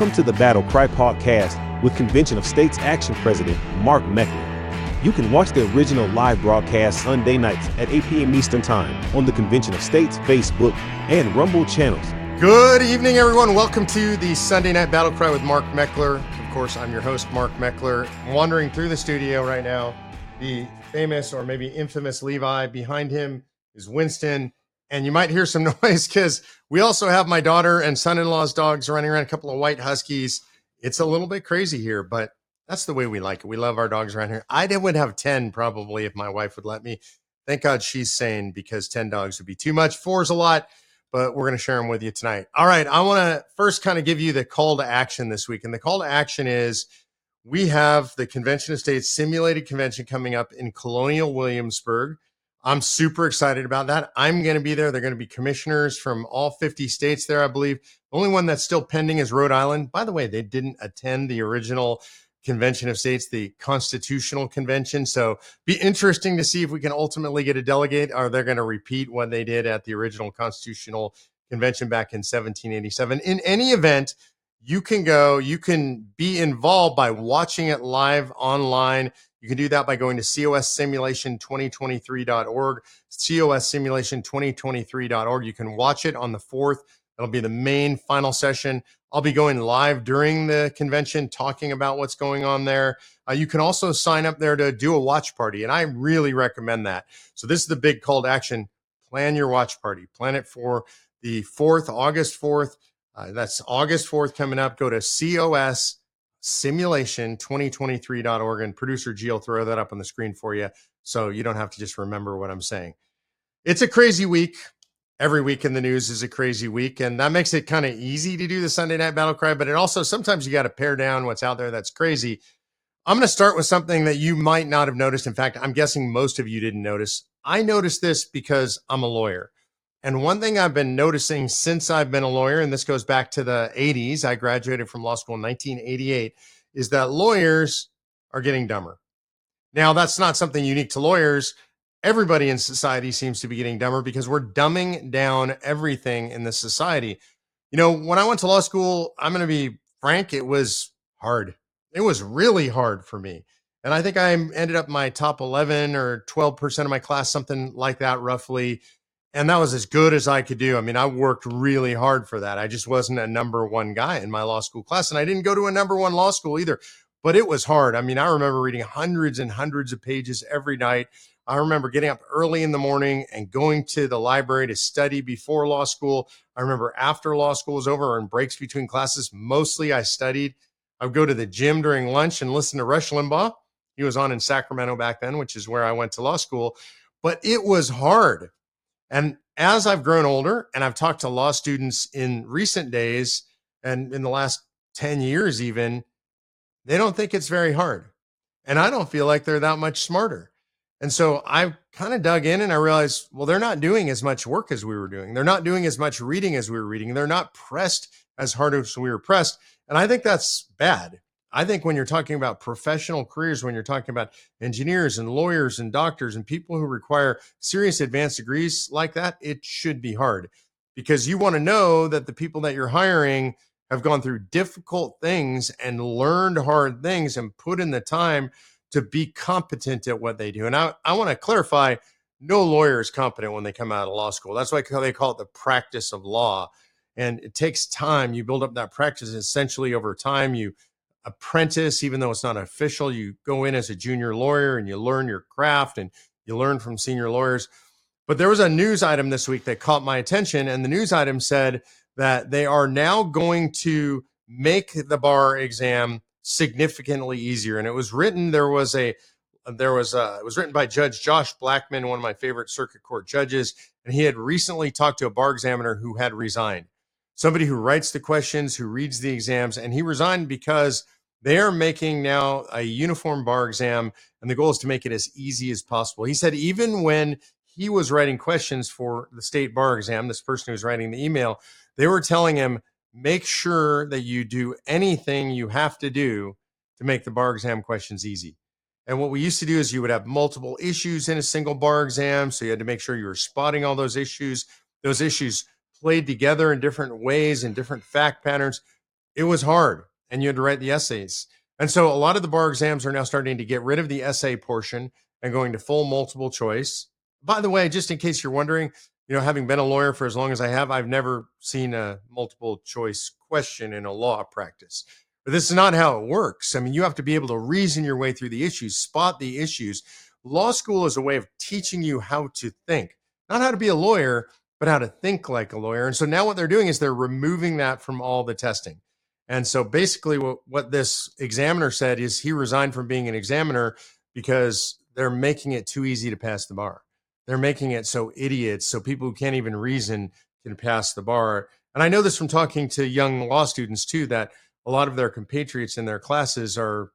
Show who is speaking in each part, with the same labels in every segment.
Speaker 1: Welcome to the Battle Cry podcast with Convention of States Action President Mark Meckler. You can watch the original live broadcast Sunday nights at 8 p.m. Eastern Time on the Convention of States Facebook and Rumble channels.
Speaker 2: Good evening, everyone. Welcome to the Sunday Night Battle Cry with Mark Meckler. Of course, I'm your host, Mark Meckler. wandering through the studio right now. The famous or maybe infamous Levi. Behind him is Winston and you might hear some noise because we also have my daughter and son-in-law's dogs running around a couple of white huskies. It's a little bit crazy here but that's the way we like it. We love our dogs around here. I would have 10 probably if my wife would let me. Thank god she's sane because 10 dogs would be too much. Four is a lot but we're going to share them with you tonight. All right i want to first kind of give you the call to action this week and the call to action is we have the convention of states simulated convention coming up in colonial williamsburg I'm super excited about that. I'm going to be there. They're going to be commissioners from all 50 states there, I believe. The only one that's still pending is Rhode Island. By the way, they didn't attend the original convention of states, the constitutional convention. So be interesting to see if we can ultimately get a delegate. Are they going to repeat what they did at the original constitutional convention back in 1787? In any event, you can go, you can be involved by watching it live online. You can do that by going to cossimulation2023.org, cossimulation2023.org. You can watch it on the 4th. That'll be the main final session. I'll be going live during the convention talking about what's going on there. Uh, you can also sign up there to do a watch party, and I really recommend that. So, this is the big call to action plan your watch party, plan it for the 4th, August 4th. Uh, that's August 4th coming up. Go to COS simulation2023.org. And producer G will throw that up on the screen for you so you don't have to just remember what I'm saying. It's a crazy week. Every week in the news is a crazy week, and that makes it kind of easy to do the Sunday night battle cry. But it also sometimes you got to pare down what's out there that's crazy. I'm going to start with something that you might not have noticed. In fact, I'm guessing most of you didn't notice. I noticed this because I'm a lawyer. And one thing I've been noticing since I've been a lawyer, and this goes back to the 80s, I graduated from law school in 1988, is that lawyers are getting dumber. Now, that's not something unique to lawyers. Everybody in society seems to be getting dumber because we're dumbing down everything in the society. You know, when I went to law school, I'm going to be frank, it was hard. It was really hard for me. And I think I ended up my top 11 or 12% of my class, something like that, roughly and that was as good as I could do. I mean, I worked really hard for that. I just wasn't a number one guy in my law school class, and I didn't go to a number one law school either. But it was hard. I mean, I remember reading hundreds and hundreds of pages every night. I remember getting up early in the morning and going to the library to study before law school. I remember after law school was over and breaks between classes, mostly I studied. I would go to the gym during lunch and listen to Rush Limbaugh. He was on in Sacramento back then, which is where I went to law school. But it was hard. And as I've grown older and I've talked to law students in recent days and in the last 10 years, even, they don't think it's very hard. And I don't feel like they're that much smarter. And so I kind of dug in and I realized, well, they're not doing as much work as we were doing. They're not doing as much reading as we were reading. They're not pressed as hard as we were pressed. And I think that's bad. I think when you're talking about professional careers, when you're talking about engineers and lawyers and doctors and people who require serious advanced degrees like that, it should be hard because you want to know that the people that you're hiring have gone through difficult things and learned hard things and put in the time to be competent at what they do. And I, I want to clarify no lawyer is competent when they come out of law school. That's why they call it the practice of law. And it takes time. You build up that practice essentially over time. You apprentice, even though it's not official. You go in as a junior lawyer and you learn your craft and you learn from senior lawyers. But there was a news item this week that caught my attention, and the news item said that they are now going to make the bar exam significantly easier. And it was written, there was a there was a, it was written by Judge Josh Blackman, one of my favorite circuit court judges, and he had recently talked to a bar examiner who had resigned somebody who writes the questions, who reads the exams, and he resigned because they are making now a uniform bar exam, and the goal is to make it as easy as possible. He said even when he was writing questions for the state bar exam, this person who was writing the email, they were telling him, make sure that you do anything you have to do to make the bar exam questions easy. And what we used to do is you would have multiple issues in a single bar exam. So you had to make sure you were spotting all those issues. Those issues played together in different ways and different fact patterns. it was hard and you had to write the essays. And so a lot of the bar exams are now starting to get rid of the essay portion and going to full multiple choice. By the way, just in case you're wondering, you know, having been a lawyer for as long as I have, I've never seen a multiple choice question in a law practice. But this is not how it works. I mean, you have to be able to reason your way through the issues, spot the issues. Law school is a way of teaching you how to think, not how to be a lawyer, but how to think like a lawyer. And so now what they're doing is they're removing that from all the testing. And so basically, what, what this examiner said is he resigned from being an examiner because they're making it too easy to pass the bar. They're making it so idiots, so people who can't even reason can pass the bar. And I know this from talking to young law students too, that a lot of their compatriots in their classes are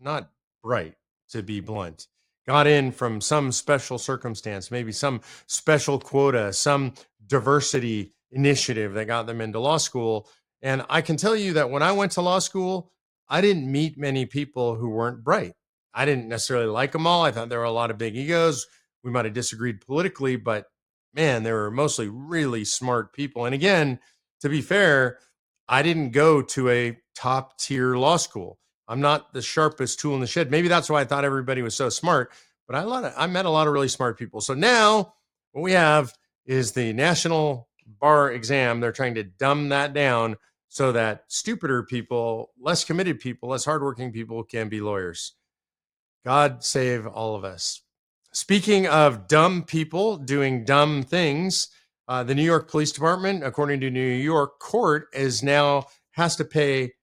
Speaker 2: not bright, to be blunt. Got in from some special circumstance, maybe some special quota, some diversity initiative that got them into law school. And I can tell you that when I went to law school, I didn't meet many people who weren't bright. I didn't necessarily like them all. I thought there were a lot of big egos we might have disagreed politically, but man, they were mostly really smart people. And again, to be fair, I didn't go to a top tier law school. I'm not the sharpest tool in the shed. Maybe that's why I thought everybody was so smart. But I, lot of, I met a lot of really smart people. So now what we have is the national bar exam. They're trying to dumb that down so that stupider people, less committed people, less hardworking people can be lawyers. God save all of us. Speaking of dumb people doing dumb things, uh, the New York Police Department, according to New York court, is now has to pay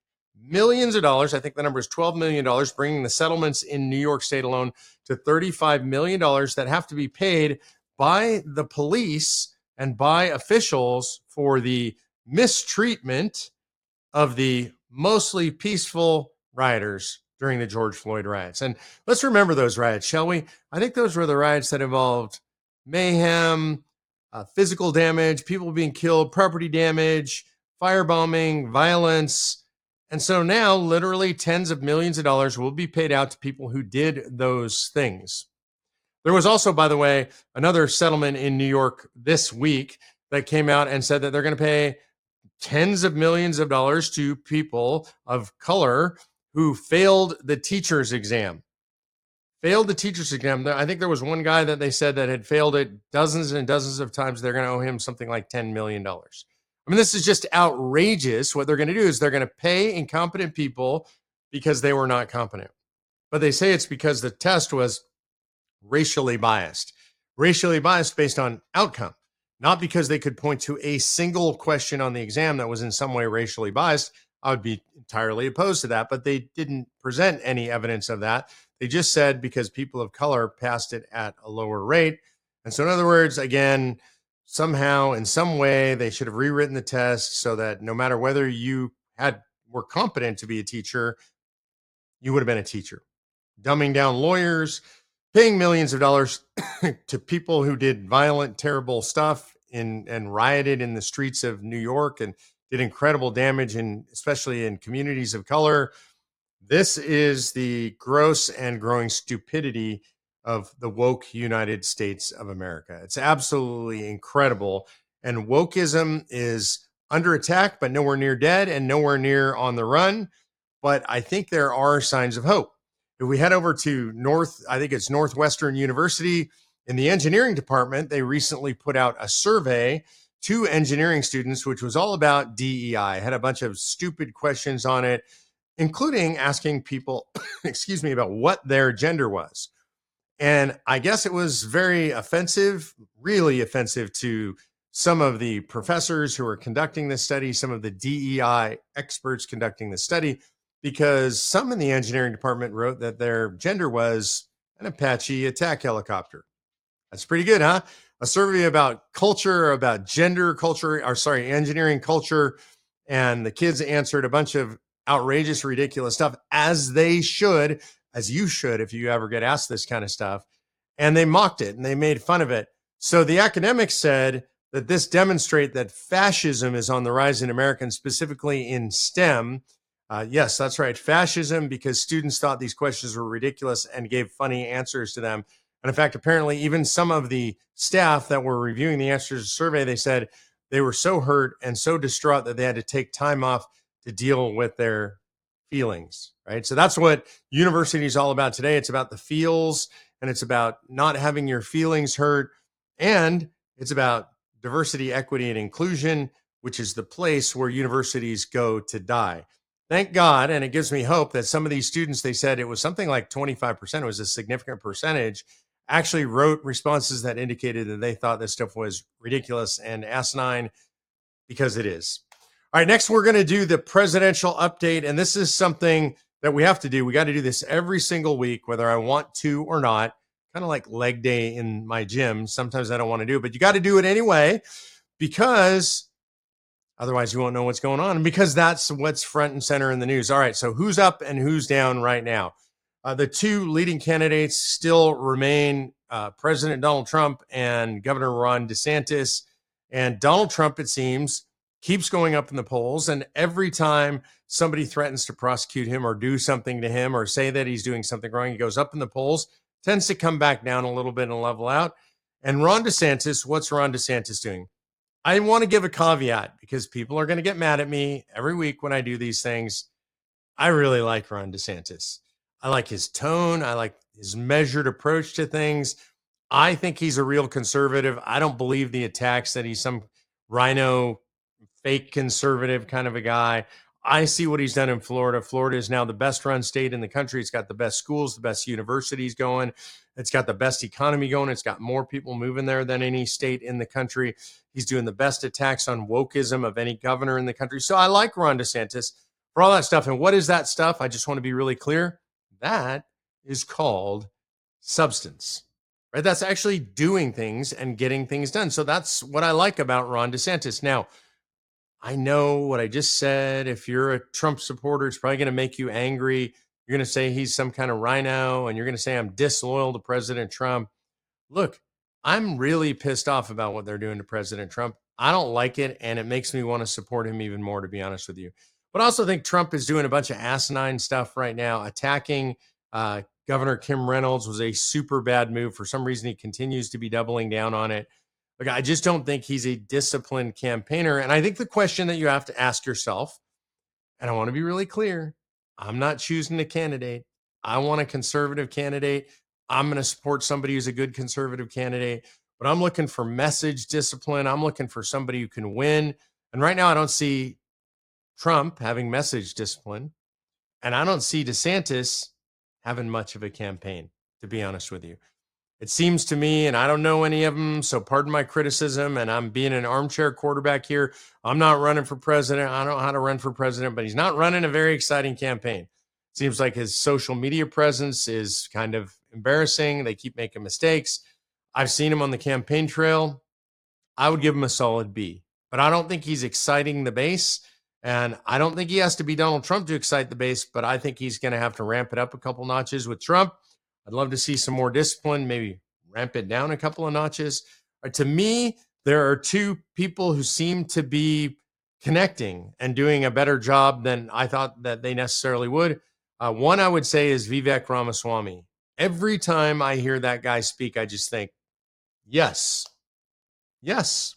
Speaker 2: millions of dollars. I think the number is $12 million, bringing the settlements in New York State alone to $35 million that have to be paid by the police and by officials for the mistreatment of the mostly peaceful rioters during the George Floyd riots. And let's remember those riots, shall we? I think those were the riots that involved mayhem, uh, physical damage, people being killed, property damage, firebombing, violence. And so now, literally, tens of millions of dollars will be paid out to people who did those things. There was also, by the way, another settlement in New York this week that came out and said that they're going to pay tens of millions of dollars to people of color who failed the teacher's exam. Failed the teacher's exam. I think there was one guy that they said that had failed it dozens and dozens of times. They're going to owe him something like $10 million. I mean, this is just outrageous. What they're going to do is they're going to pay incompetent people because they were not competent. But they say it's because the test was racially biased, racially biased based on outcome, not because they could point to a single question on the exam that was in some way racially biased. I would be entirely opposed to that, but they didn't present any evidence of that. They just said because people of color passed it at a lower rate. And so, in other words, again, somehow, in some way, they should have rewritten the test so that no matter whether you had were competent to be a teacher, you would have been a teacher. Dumbing down lawyers, paying millions of dollars to people who did violent, terrible stuff in and rioted in the streets of New York and did incredible damage in especially in communities of color. This is the gross and growing stupidity of the woke United States of America. It's absolutely incredible. And wokeism is under attack, but nowhere near dead and nowhere near on the run. But I think there are signs of hope. If we head over to North, I think it's Northwestern University in the engineering department, they recently put out a survey to engineering students, which was all about DEI. Had a bunch of stupid questions on it, including asking people, excuse me, about what their gender was. And I guess it was very offensive, really offensive to some of the professors who were conducting this study, some of the DEI experts conducting the study, because some in the engineering department wrote that their gender was an Apache attack helicopter. That's pretty good, huh? a survey about culture, about gender culture, or sorry, engineering culture. And the kids answered a bunch of outrageous, ridiculous stuff, as they should, as you should if you ever get asked this kind of stuff. And they mocked it and they made fun of it. So the academics said that this demonstrate that fascism is on the rise in America, and specifically in STEM. Uh, yes, that's right. Fascism, because students thought these questions were ridiculous and gave funny answers to them. And in fact, apparently, even some of the staff that were reviewing the answers to the survey, they said they were so hurt and so distraught that they had to take time off to deal with their feelings, right? So that's what university is all about today. It's about the feels and it's about not having your feelings hurt. And it's about diversity, equity, and inclusion, which is the place where universities go to die. Thank God. And it gives me hope that some of these students, they said it was something like 25%, it was a significant percentage, actually wrote responses that indicated that they thought this stuff was ridiculous and asinine because it is. All right, next we're going to do the presidential update. And this is something that we have to do. We got to do this every single week, whether I want to or not. Kind of like leg day in my gym. Sometimes I don't want to do it, but you got to do it anyway because otherwise you won't know what's going on. And because that's what's front and center in the news. All right, so who's up and who's down right now? Uh, the two leading candidates still remain uh, President Donald Trump and Governor Ron DeSantis. And Donald Trump, it seems, keeps going up in the polls. And every time somebody threatens to prosecute him or do something to him or say that he's doing something wrong, he goes up in the polls, tends to come back down a little bit and level out. And Ron DeSantis, what's Ron DeSantis doing? I want to give a caveat because people are going to get mad at me every week when I do these things. I really like Ron DeSantis. I like his tone. I like his measured approach to things. I think he's a real conservative. I don't believe the attacks that he's some RINO fake conservative kind of a guy. I see what he's done in Florida. Florida is now the best run state in the country. It's got the best schools, the best universities going. It's got the best economy going. It's got more people moving there than any state in the country. He's doing the best attacks on wokeism of any governor in the country. So I like Ron DeSantis for all that stuff. And what is that stuff? I just want to be really clear. That is called substance, right? That's actually doing things and getting things done. So that's what I like about Ron DeSantis. Now, I know what I just said. If you're a Trump supporter, it's probably going to make you angry. You're going to say he's some kind of RINO and you're going to say I'm disloyal to President Trump. Look, I'm really pissed off about what they're doing to President Trump. I don't like it and it makes me want to support him even more, to be honest with you. But I also think Trump is doing a bunch of asinine stuff right now. Attacking uh, Governor Kim Reynolds was a super bad move. For some reason, he continues to be doubling down on it. Like, I just don't think he's a disciplined campaigner. And I think the question that you have to ask yourself, and I want to be really clear I'm not choosing a candidate. I want a conservative candidate. I'm going to support somebody who's a good conservative candidate, but I'm looking for message discipline. I'm looking for somebody who can win. And right now, I don't see Trump having message discipline. And I don't see DeSantis having much of a campaign, to be honest with you. It seems to me, and I don't know any of them, so pardon my criticism. And I'm being an armchair quarterback here. I'm not running for president. I don't know how to run for president, but he's not running a very exciting campaign. Seems like his social media presence is kind of embarrassing. They keep making mistakes. I've seen him on the campaign trail. I would give him a solid B, but I don't think he's exciting the base. And I don't think he has to be Donald Trump to excite the base, but I think he's going to have to ramp it up a couple notches with Trump. I'd love to see some more discipline, maybe ramp it down a couple of notches. Uh, to me, there are two people who seem to be connecting and doing a better job than I thought that they necessarily would. Uh, one I would say is Vivek Ramaswamy. Every time I hear that guy speak, I just think, yes, yes.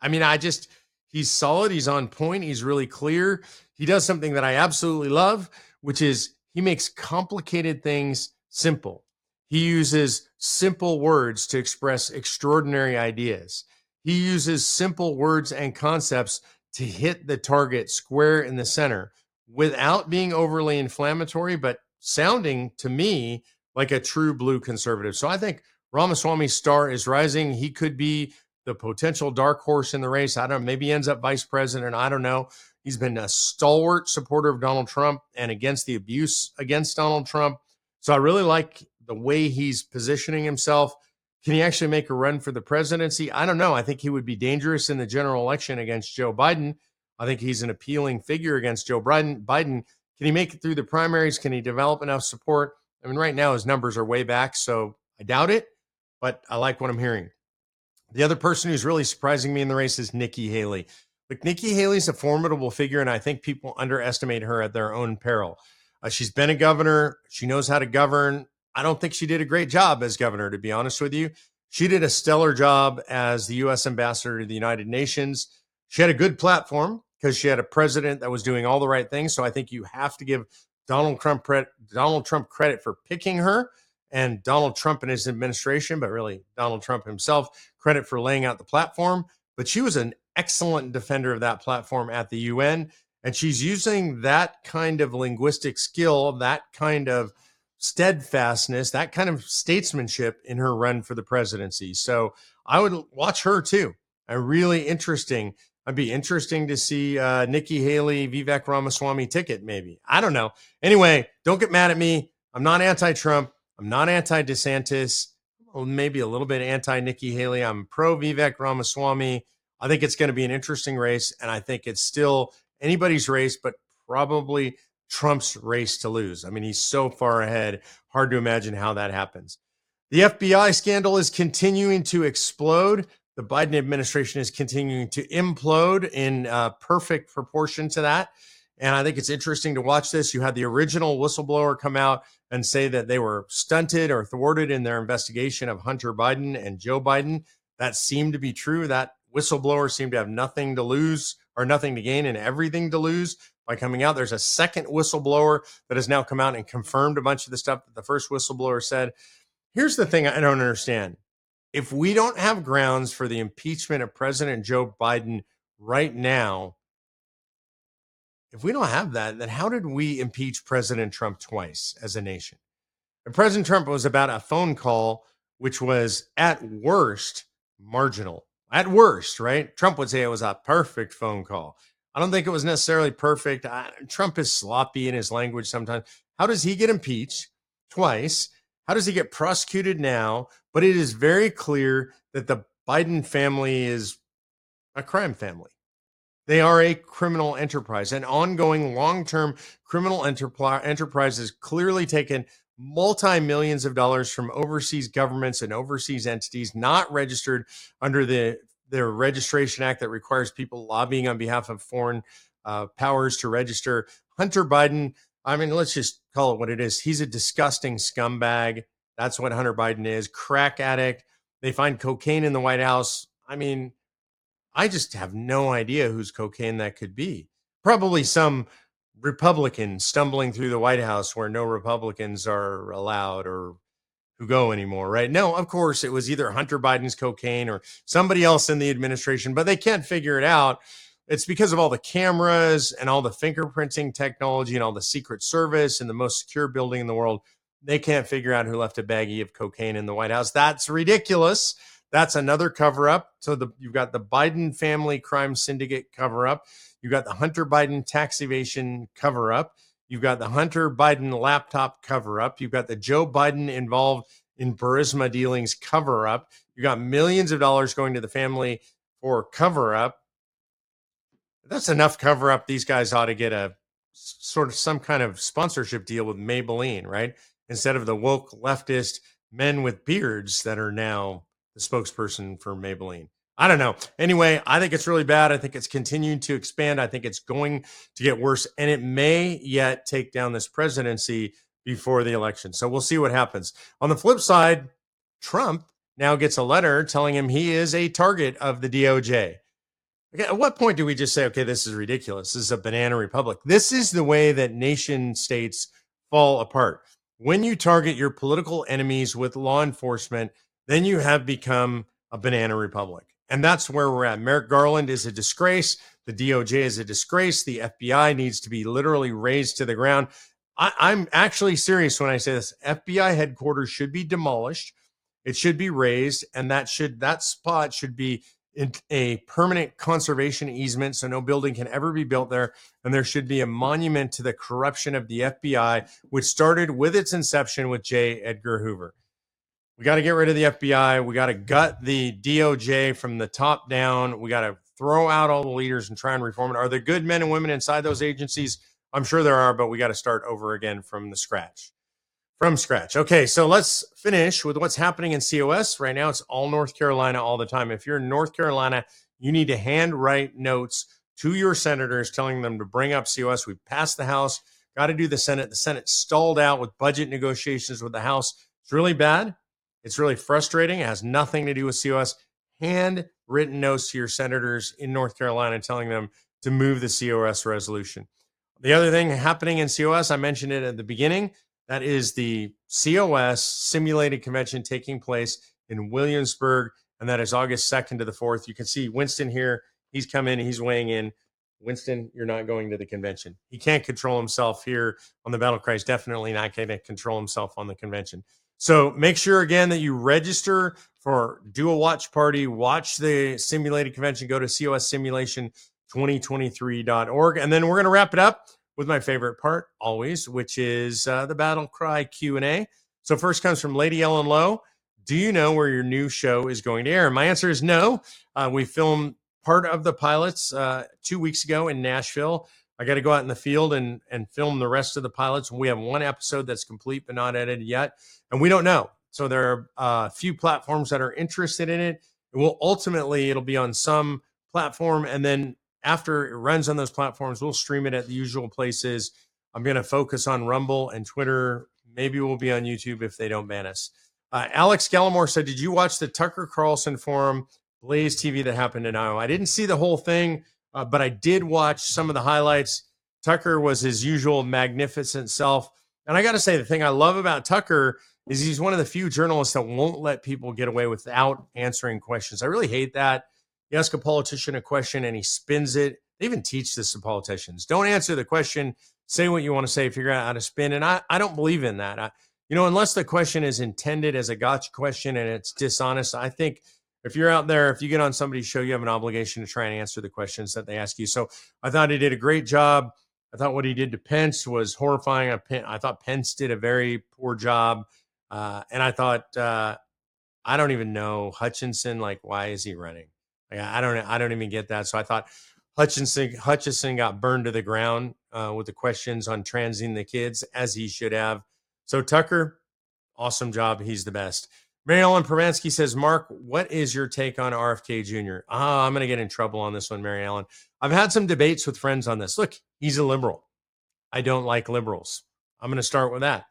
Speaker 2: I mean, I just, he's solid. He's on point. He's really clear. He does something that I absolutely love, which is he makes complicated things simple. He uses simple words to express extraordinary ideas. He uses simple words and concepts to hit the target square in the center without being overly inflammatory, but sounding to me like a true blue conservative. So I think Ramaswamy's star is rising. He could be the potential dark horse in the race. I don't know. Maybe he ends up vice president. I don't know. He's been a stalwart supporter of Donald Trump and against the abuse against Donald Trump. So I really like the way he's positioning himself. Can he actually make a run for the presidency? I don't know. I think he would be dangerous in the general election against Joe Biden. I think he's an appealing figure against Joe Biden. Biden, can he make it through the primaries? Can he develop enough support? I mean, right now his numbers are way back, so I doubt it, but I like what I'm hearing. The other person who's really surprising me in the race is Nikki Haley. Look, Nikki Haley's a formidable figure, and I think people underestimate her at their own peril. Uh, she's been a governor. She knows how to govern. I don't think she did a great job as governor, to be honest with you. She did a stellar job as the U.S. ambassador to the United Nations. She had a good platform. because she had a president that was doing all the right things. So I think you have to give Donald Trump Donald Trump credit for picking her and Donald Trump and his administration, but really Donald Trump himself, credit for laying out the platform. But she was an excellent defender of that platform at the UN. And she's using that kind of linguistic skill, that kind of steadfastness, that kind of statesmanship in her run for the presidency. So I would watch her too. A really interesting. I'd be interesting to see uh, Nikki Haley, Vivek Ramaswamy ticket, maybe. I don't know. Anyway, don't get mad at me. I'm not anti Trump. I'm not anti DeSantis. Maybe a little bit anti Nikki Haley. I'm pro Vivek Ramaswamy. I think it's going to be an interesting race. And I think it's still anybody's race, but probably Trump's race to lose. I mean, he's so far ahead. Hard to imagine how that happens. The FBI scandal is continuing to explode. The Biden administration is continuing to implode in uh, perfect proportion to that. And I think it's interesting to watch this. You had the original whistleblower come out and say that they were stunted or thwarted in their investigation of Hunter Biden and Joe Biden. That seemed to be true. That whistleblower seemed to have nothing to lose or nothing to gain and everything to lose by coming out. There's a second whistleblower that has now come out and confirmed a bunch of the stuff that the first whistleblower said. Here's the thing I don't understand. If we don't have grounds for the impeachment of President Joe Biden right now, if we don't have that, then how did we impeach President Trump twice as a nation? And President Trump was about a phone call, which was at worst marginal. At worst, right? Trump would say it was a perfect phone call. I don't think it was necessarily perfect. I, Trump is sloppy in his language sometimes. How does he get impeached twice? How does he get prosecuted now? But it is very clear that the Biden family is a crime family. They are a criminal enterprise, an ongoing long term criminal enterprise has clearly taken multi millions of dollars from overseas governments and overseas entities not registered under the the registration act that requires people lobbying on behalf of foreign uh, powers to register. Hunter Biden, I mean, let's just call it what it is. He's a disgusting scumbag. That's what Hunter Biden is. Crack addict. They find cocaine in the White House. I mean, I just have no idea whose cocaine that could be. Probably some Republican stumbling through the White House where no Republicans are allowed or who go anymore, right? No, of course, it was either Hunter Biden's cocaine or somebody else in the administration, but they can't figure it out. It's because of all the cameras and all the fingerprinting technology and all the Secret Service and the most secure building in the world. They can't figure out who left a baggie of cocaine in the White House. That's ridiculous. That's another cover up. So the, you've got the Biden family crime syndicate cover up. You've got the Hunter Biden tax evasion cover up. You've got the Hunter Biden laptop cover up. You've got the Joe Biden involved in Burisma dealings cover up. You got millions of dollars going to the family for cover up. That's enough cover up. These guys ought to get a sort of some kind of sponsorship deal with Maybelline, right? Instead of the woke leftist men with beards that are now the spokesperson for Maybelline. I don't know. Anyway, I think it's really bad. I think it's continuing to expand. I think it's going to get worse, and it may yet take down this presidency before the election. So we'll see what happens. On the flip side, Trump now gets a letter telling him he is a target of the DOJ. Okay, at what point do we just say, okay, this is ridiculous? This is a banana republic. This is the way that nation states fall apart. When you target your political enemies with law enforcement, then you have become a banana republic. And that's where we're at. Merrick Garland is a disgrace. The DOJ is a disgrace. The FBI needs to be literally razed to the ground. I, am actually serious when I say this. FBI headquarters should be demolished. It should be razed, and that should that spot should be a permanent conservation easement, so no building can ever be built there. And there should be a monument to the corruption of the FBI, which started with its inception with J. Edgar Hoover. We got to get rid of the FBI. We got to gut the DOJ from the top down. We got to throw out all the leaders and try and reform it. Are there good men and women inside those agencies? I'm sure there are, but we got to start over again from the scratch. From scratch. Okay, so let's finish with what's happening in COS. Right now, it's all North Carolina all the time. If you're in North Carolina, you need to hand write notes to your senators telling them to bring up COS. We passed the House, got to do the Senate. The Senate stalled out with budget negotiations with the House. It's really bad. It's really frustrating. It has nothing to do with COS. Handwritten notes to your senators in North Carolina telling them to move the COS resolution. The other thing happening in COS, I mentioned it at the beginning, that is the COS simulated convention taking place in Williamsburg, and that is August 2nd to the 4th. You can see Winston here. He's come in, he's weighing in. Winston, you're not going to the convention. He can't control himself here on the battle cry. He's definitely not going to control himself on the convention. So make sure again that you register for do a watch party, watch the simulated convention, go to cossimulation2023.org. And then we're going to wrap it up with my favorite part always, which is uh, the battle cry Q&A. So first comes from Lady Ellen Lowe. Do you know where your new show is going to air? My answer is no. Uh, we filmed part of the pilots uh, two weeks ago in Nashville. I got to go out in the field and and film the rest of the pilots. We have one episode that's complete but not edited yet, and we don't know. So there are uh, a few platforms that are interested in it. It will ultimately it'll be on some platform, and then after it runs on those platforms, we'll stream it at the usual places. I'm going to focus on Rumble and Twitter. Maybe we'll be on YouTube if they don't ban us. Uh, Alex Gallimore said, "Did you watch the Tucker Carlson forum Blaze TV that happened in Iowa. I didn't see the whole thing, uh, but I did watch some of the highlights. Tucker was his usual magnificent self. And I got to say, the thing I love about Tucker is he's one of the few journalists that won't let people get away without answering questions. I really hate that. You ask a politician a question and he spins it. They even teach this to politicians. Don't answer the question. Say what you want to say. Figure out how to spin. And I, I don't believe in that. I, you know, unless the question is intended as a gotcha question and it's dishonest, I think – if you're out there, if you get on somebody's show, you have an obligation to try and answer the questions that they ask you. So I thought he did a great job. I thought what he did to Pence was horrifying. I thought Pence did a very poor job. Uh, and I thought, uh, I don't even know Hutchinson. Like, why is he running? Like, I don't, I don't even get that. So I thought Hutchinson, Hutchinson got burned to the ground uh, with the questions on transing the kids as he should have. So Tucker, awesome job. He's the best. Mary Ellen Permansky says, Mark, what is your take on RFK Jr.? Ah, I'm going to get in trouble on this one, Mary Ellen. I've had some debates with friends on this. Look, he's a liberal. I don't like liberals. I'm going to start with that.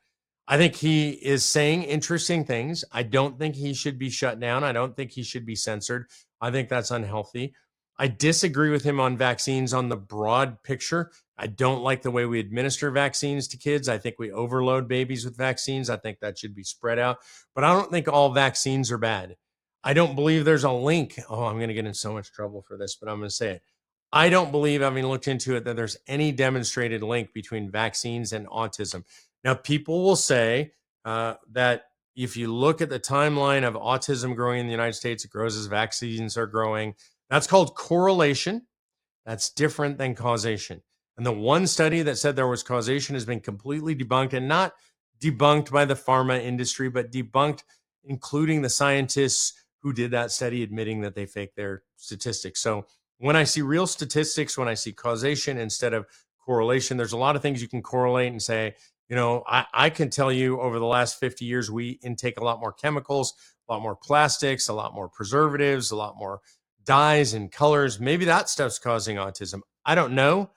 Speaker 2: I think he is saying interesting things. I don't think he should be shut down. I don't think he should be censored. I think that's unhealthy. I disagree with him on vaccines on the broad picture. I don't like the way we administer vaccines to kids. I think we overload babies with vaccines. I think that should be spread out. But I don't think all vaccines are bad. I don't believe there's a link. Oh, I'm going to get in so much trouble for this, but I'm going to say it. I don't believe, having looked into it, that there's any demonstrated link between vaccines and autism. Now, people will say uh, that if you look at the timeline of autism growing in the United States, it grows as vaccines are growing. That's called correlation. That's different than causation. And the one study that said there was causation has been completely debunked and not debunked by the pharma industry, but debunked, including the scientists who did that study admitting that they faked their statistics. So when I see real statistics, when I see causation instead of correlation, there's a lot of things you can correlate and say, you know, I, I can tell you over the last 50 years, we intake a lot more chemicals, a lot more plastics, a lot more preservatives, a lot more dyes and colors. Maybe that stuff's causing autism. I don't know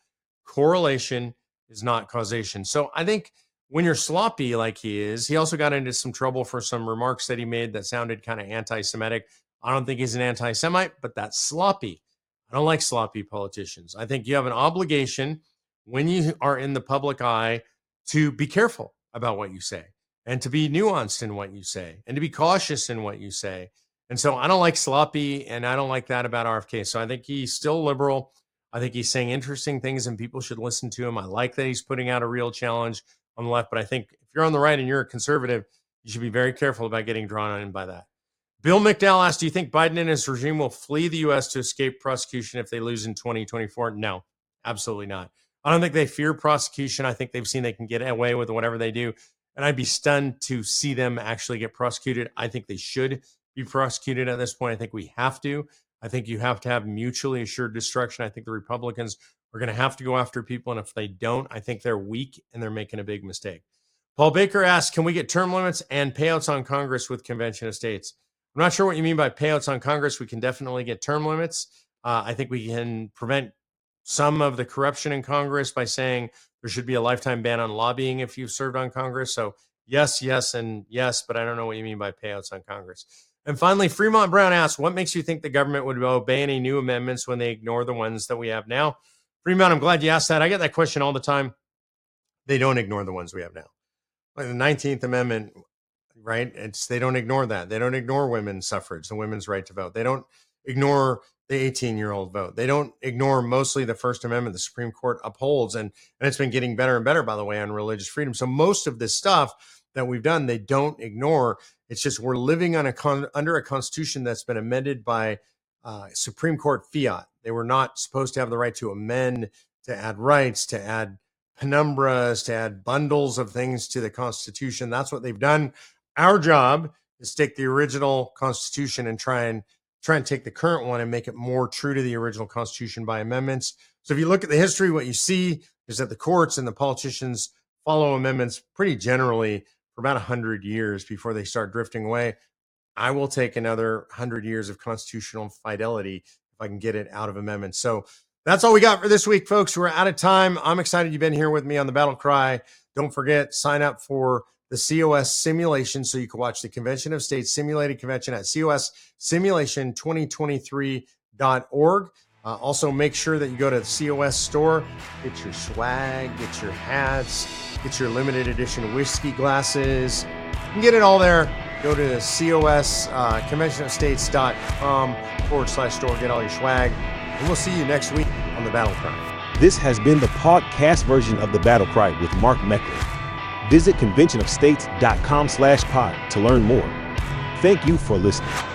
Speaker 2: correlation is not causation. So I think when you're sloppy like he is, he also got into some trouble for some remarks that he made that sounded kind of anti Semitic. I don't think he's an anti Semite, but that's sloppy. I don't like sloppy politicians. I think you have an obligation when you are in the public eye to be careful about what you say and to be nuanced in what you say and to be cautious in what you say. And so I don't like sloppy and I don't like that about RFK. So I think he's still liberal. I think he's saying interesting things and people should listen to him. I like that he's putting out a real challenge on the left, but I think if you're on the right and you're a conservative, you should be very careful about getting drawn in by that. Bill McDowell asked, Do you think Biden and his regime will flee the U.S. to escape prosecution if they lose in 2024? No, absolutely not. I don't think they fear prosecution. I think they've seen they can get away with whatever they do. And I'd be stunned to see them actually get prosecuted. I think they should be prosecuted at this point. I think we have to. I think you have to have mutually assured destruction. I think the Republicans are going to have to go after people. And if they don't, I think they're weak and they're making a big mistake. Paul Baker asks Can we get term limits and payouts on Congress with convention of states? I'm not sure what you mean by payouts on Congress. We can definitely get term limits. Uh, I think we can prevent some of the corruption in Congress by saying there should be a lifetime ban on lobbying if you've served on Congress. So, yes, yes, and yes, but I don't know what you mean by payouts on Congress. And finally, Fremont Brown asks, what makes you think the government would obey any new amendments when they ignore the ones that we have now? Fremont, I'm glad you asked that. I get that question all the time. They don't ignore the ones we have now. Like the 19th Amendment, right? It's they don't ignore that. They don't ignore women's suffrage, the women's right to vote. They don't ignore the 18 year old vote. They don't ignore mostly the First Amendment the Supreme Court upholds. And, and it's been getting better and better, by the way, on religious freedom. So most of this stuff that we've done, they don't ignore. It's just we're living on a con- under a constitution that's been amended by uh, Supreme Court fiat. They were not supposed to have the right to amend, to add rights, to add penumbras, to add bundles of things to the Constitution. That's what they've done. Our job is take the original Constitution and try and try and take the current one and make it more true to the original Constitution by amendments. So if you look at the history, what you see is that the courts and the politicians follow amendments pretty generally about 100 years before they start drifting away. I will take another 100 years of constitutional fidelity if I can get it out of amendments. So that's all we got for this week, folks. We're out of time. I'm excited you've been here with me on the Battle Cry. Don't forget, sign up for the COS simulation so you can watch the Convention of States simulated convention at cossimulation2023.org. Uh, also, make sure that you go to the COS store, get your swag, get your hats, get your limited edition whiskey glasses. You can get it all there. Go to the COS uh, conventionofstates.com forward slash store, get all your swag. And we'll see you next week on the Battle Cry.
Speaker 1: This has been the podcast version of the Battle Cry with Mark Meckler. Visit conventionofstates.com slash pod to learn more. Thank you for listening.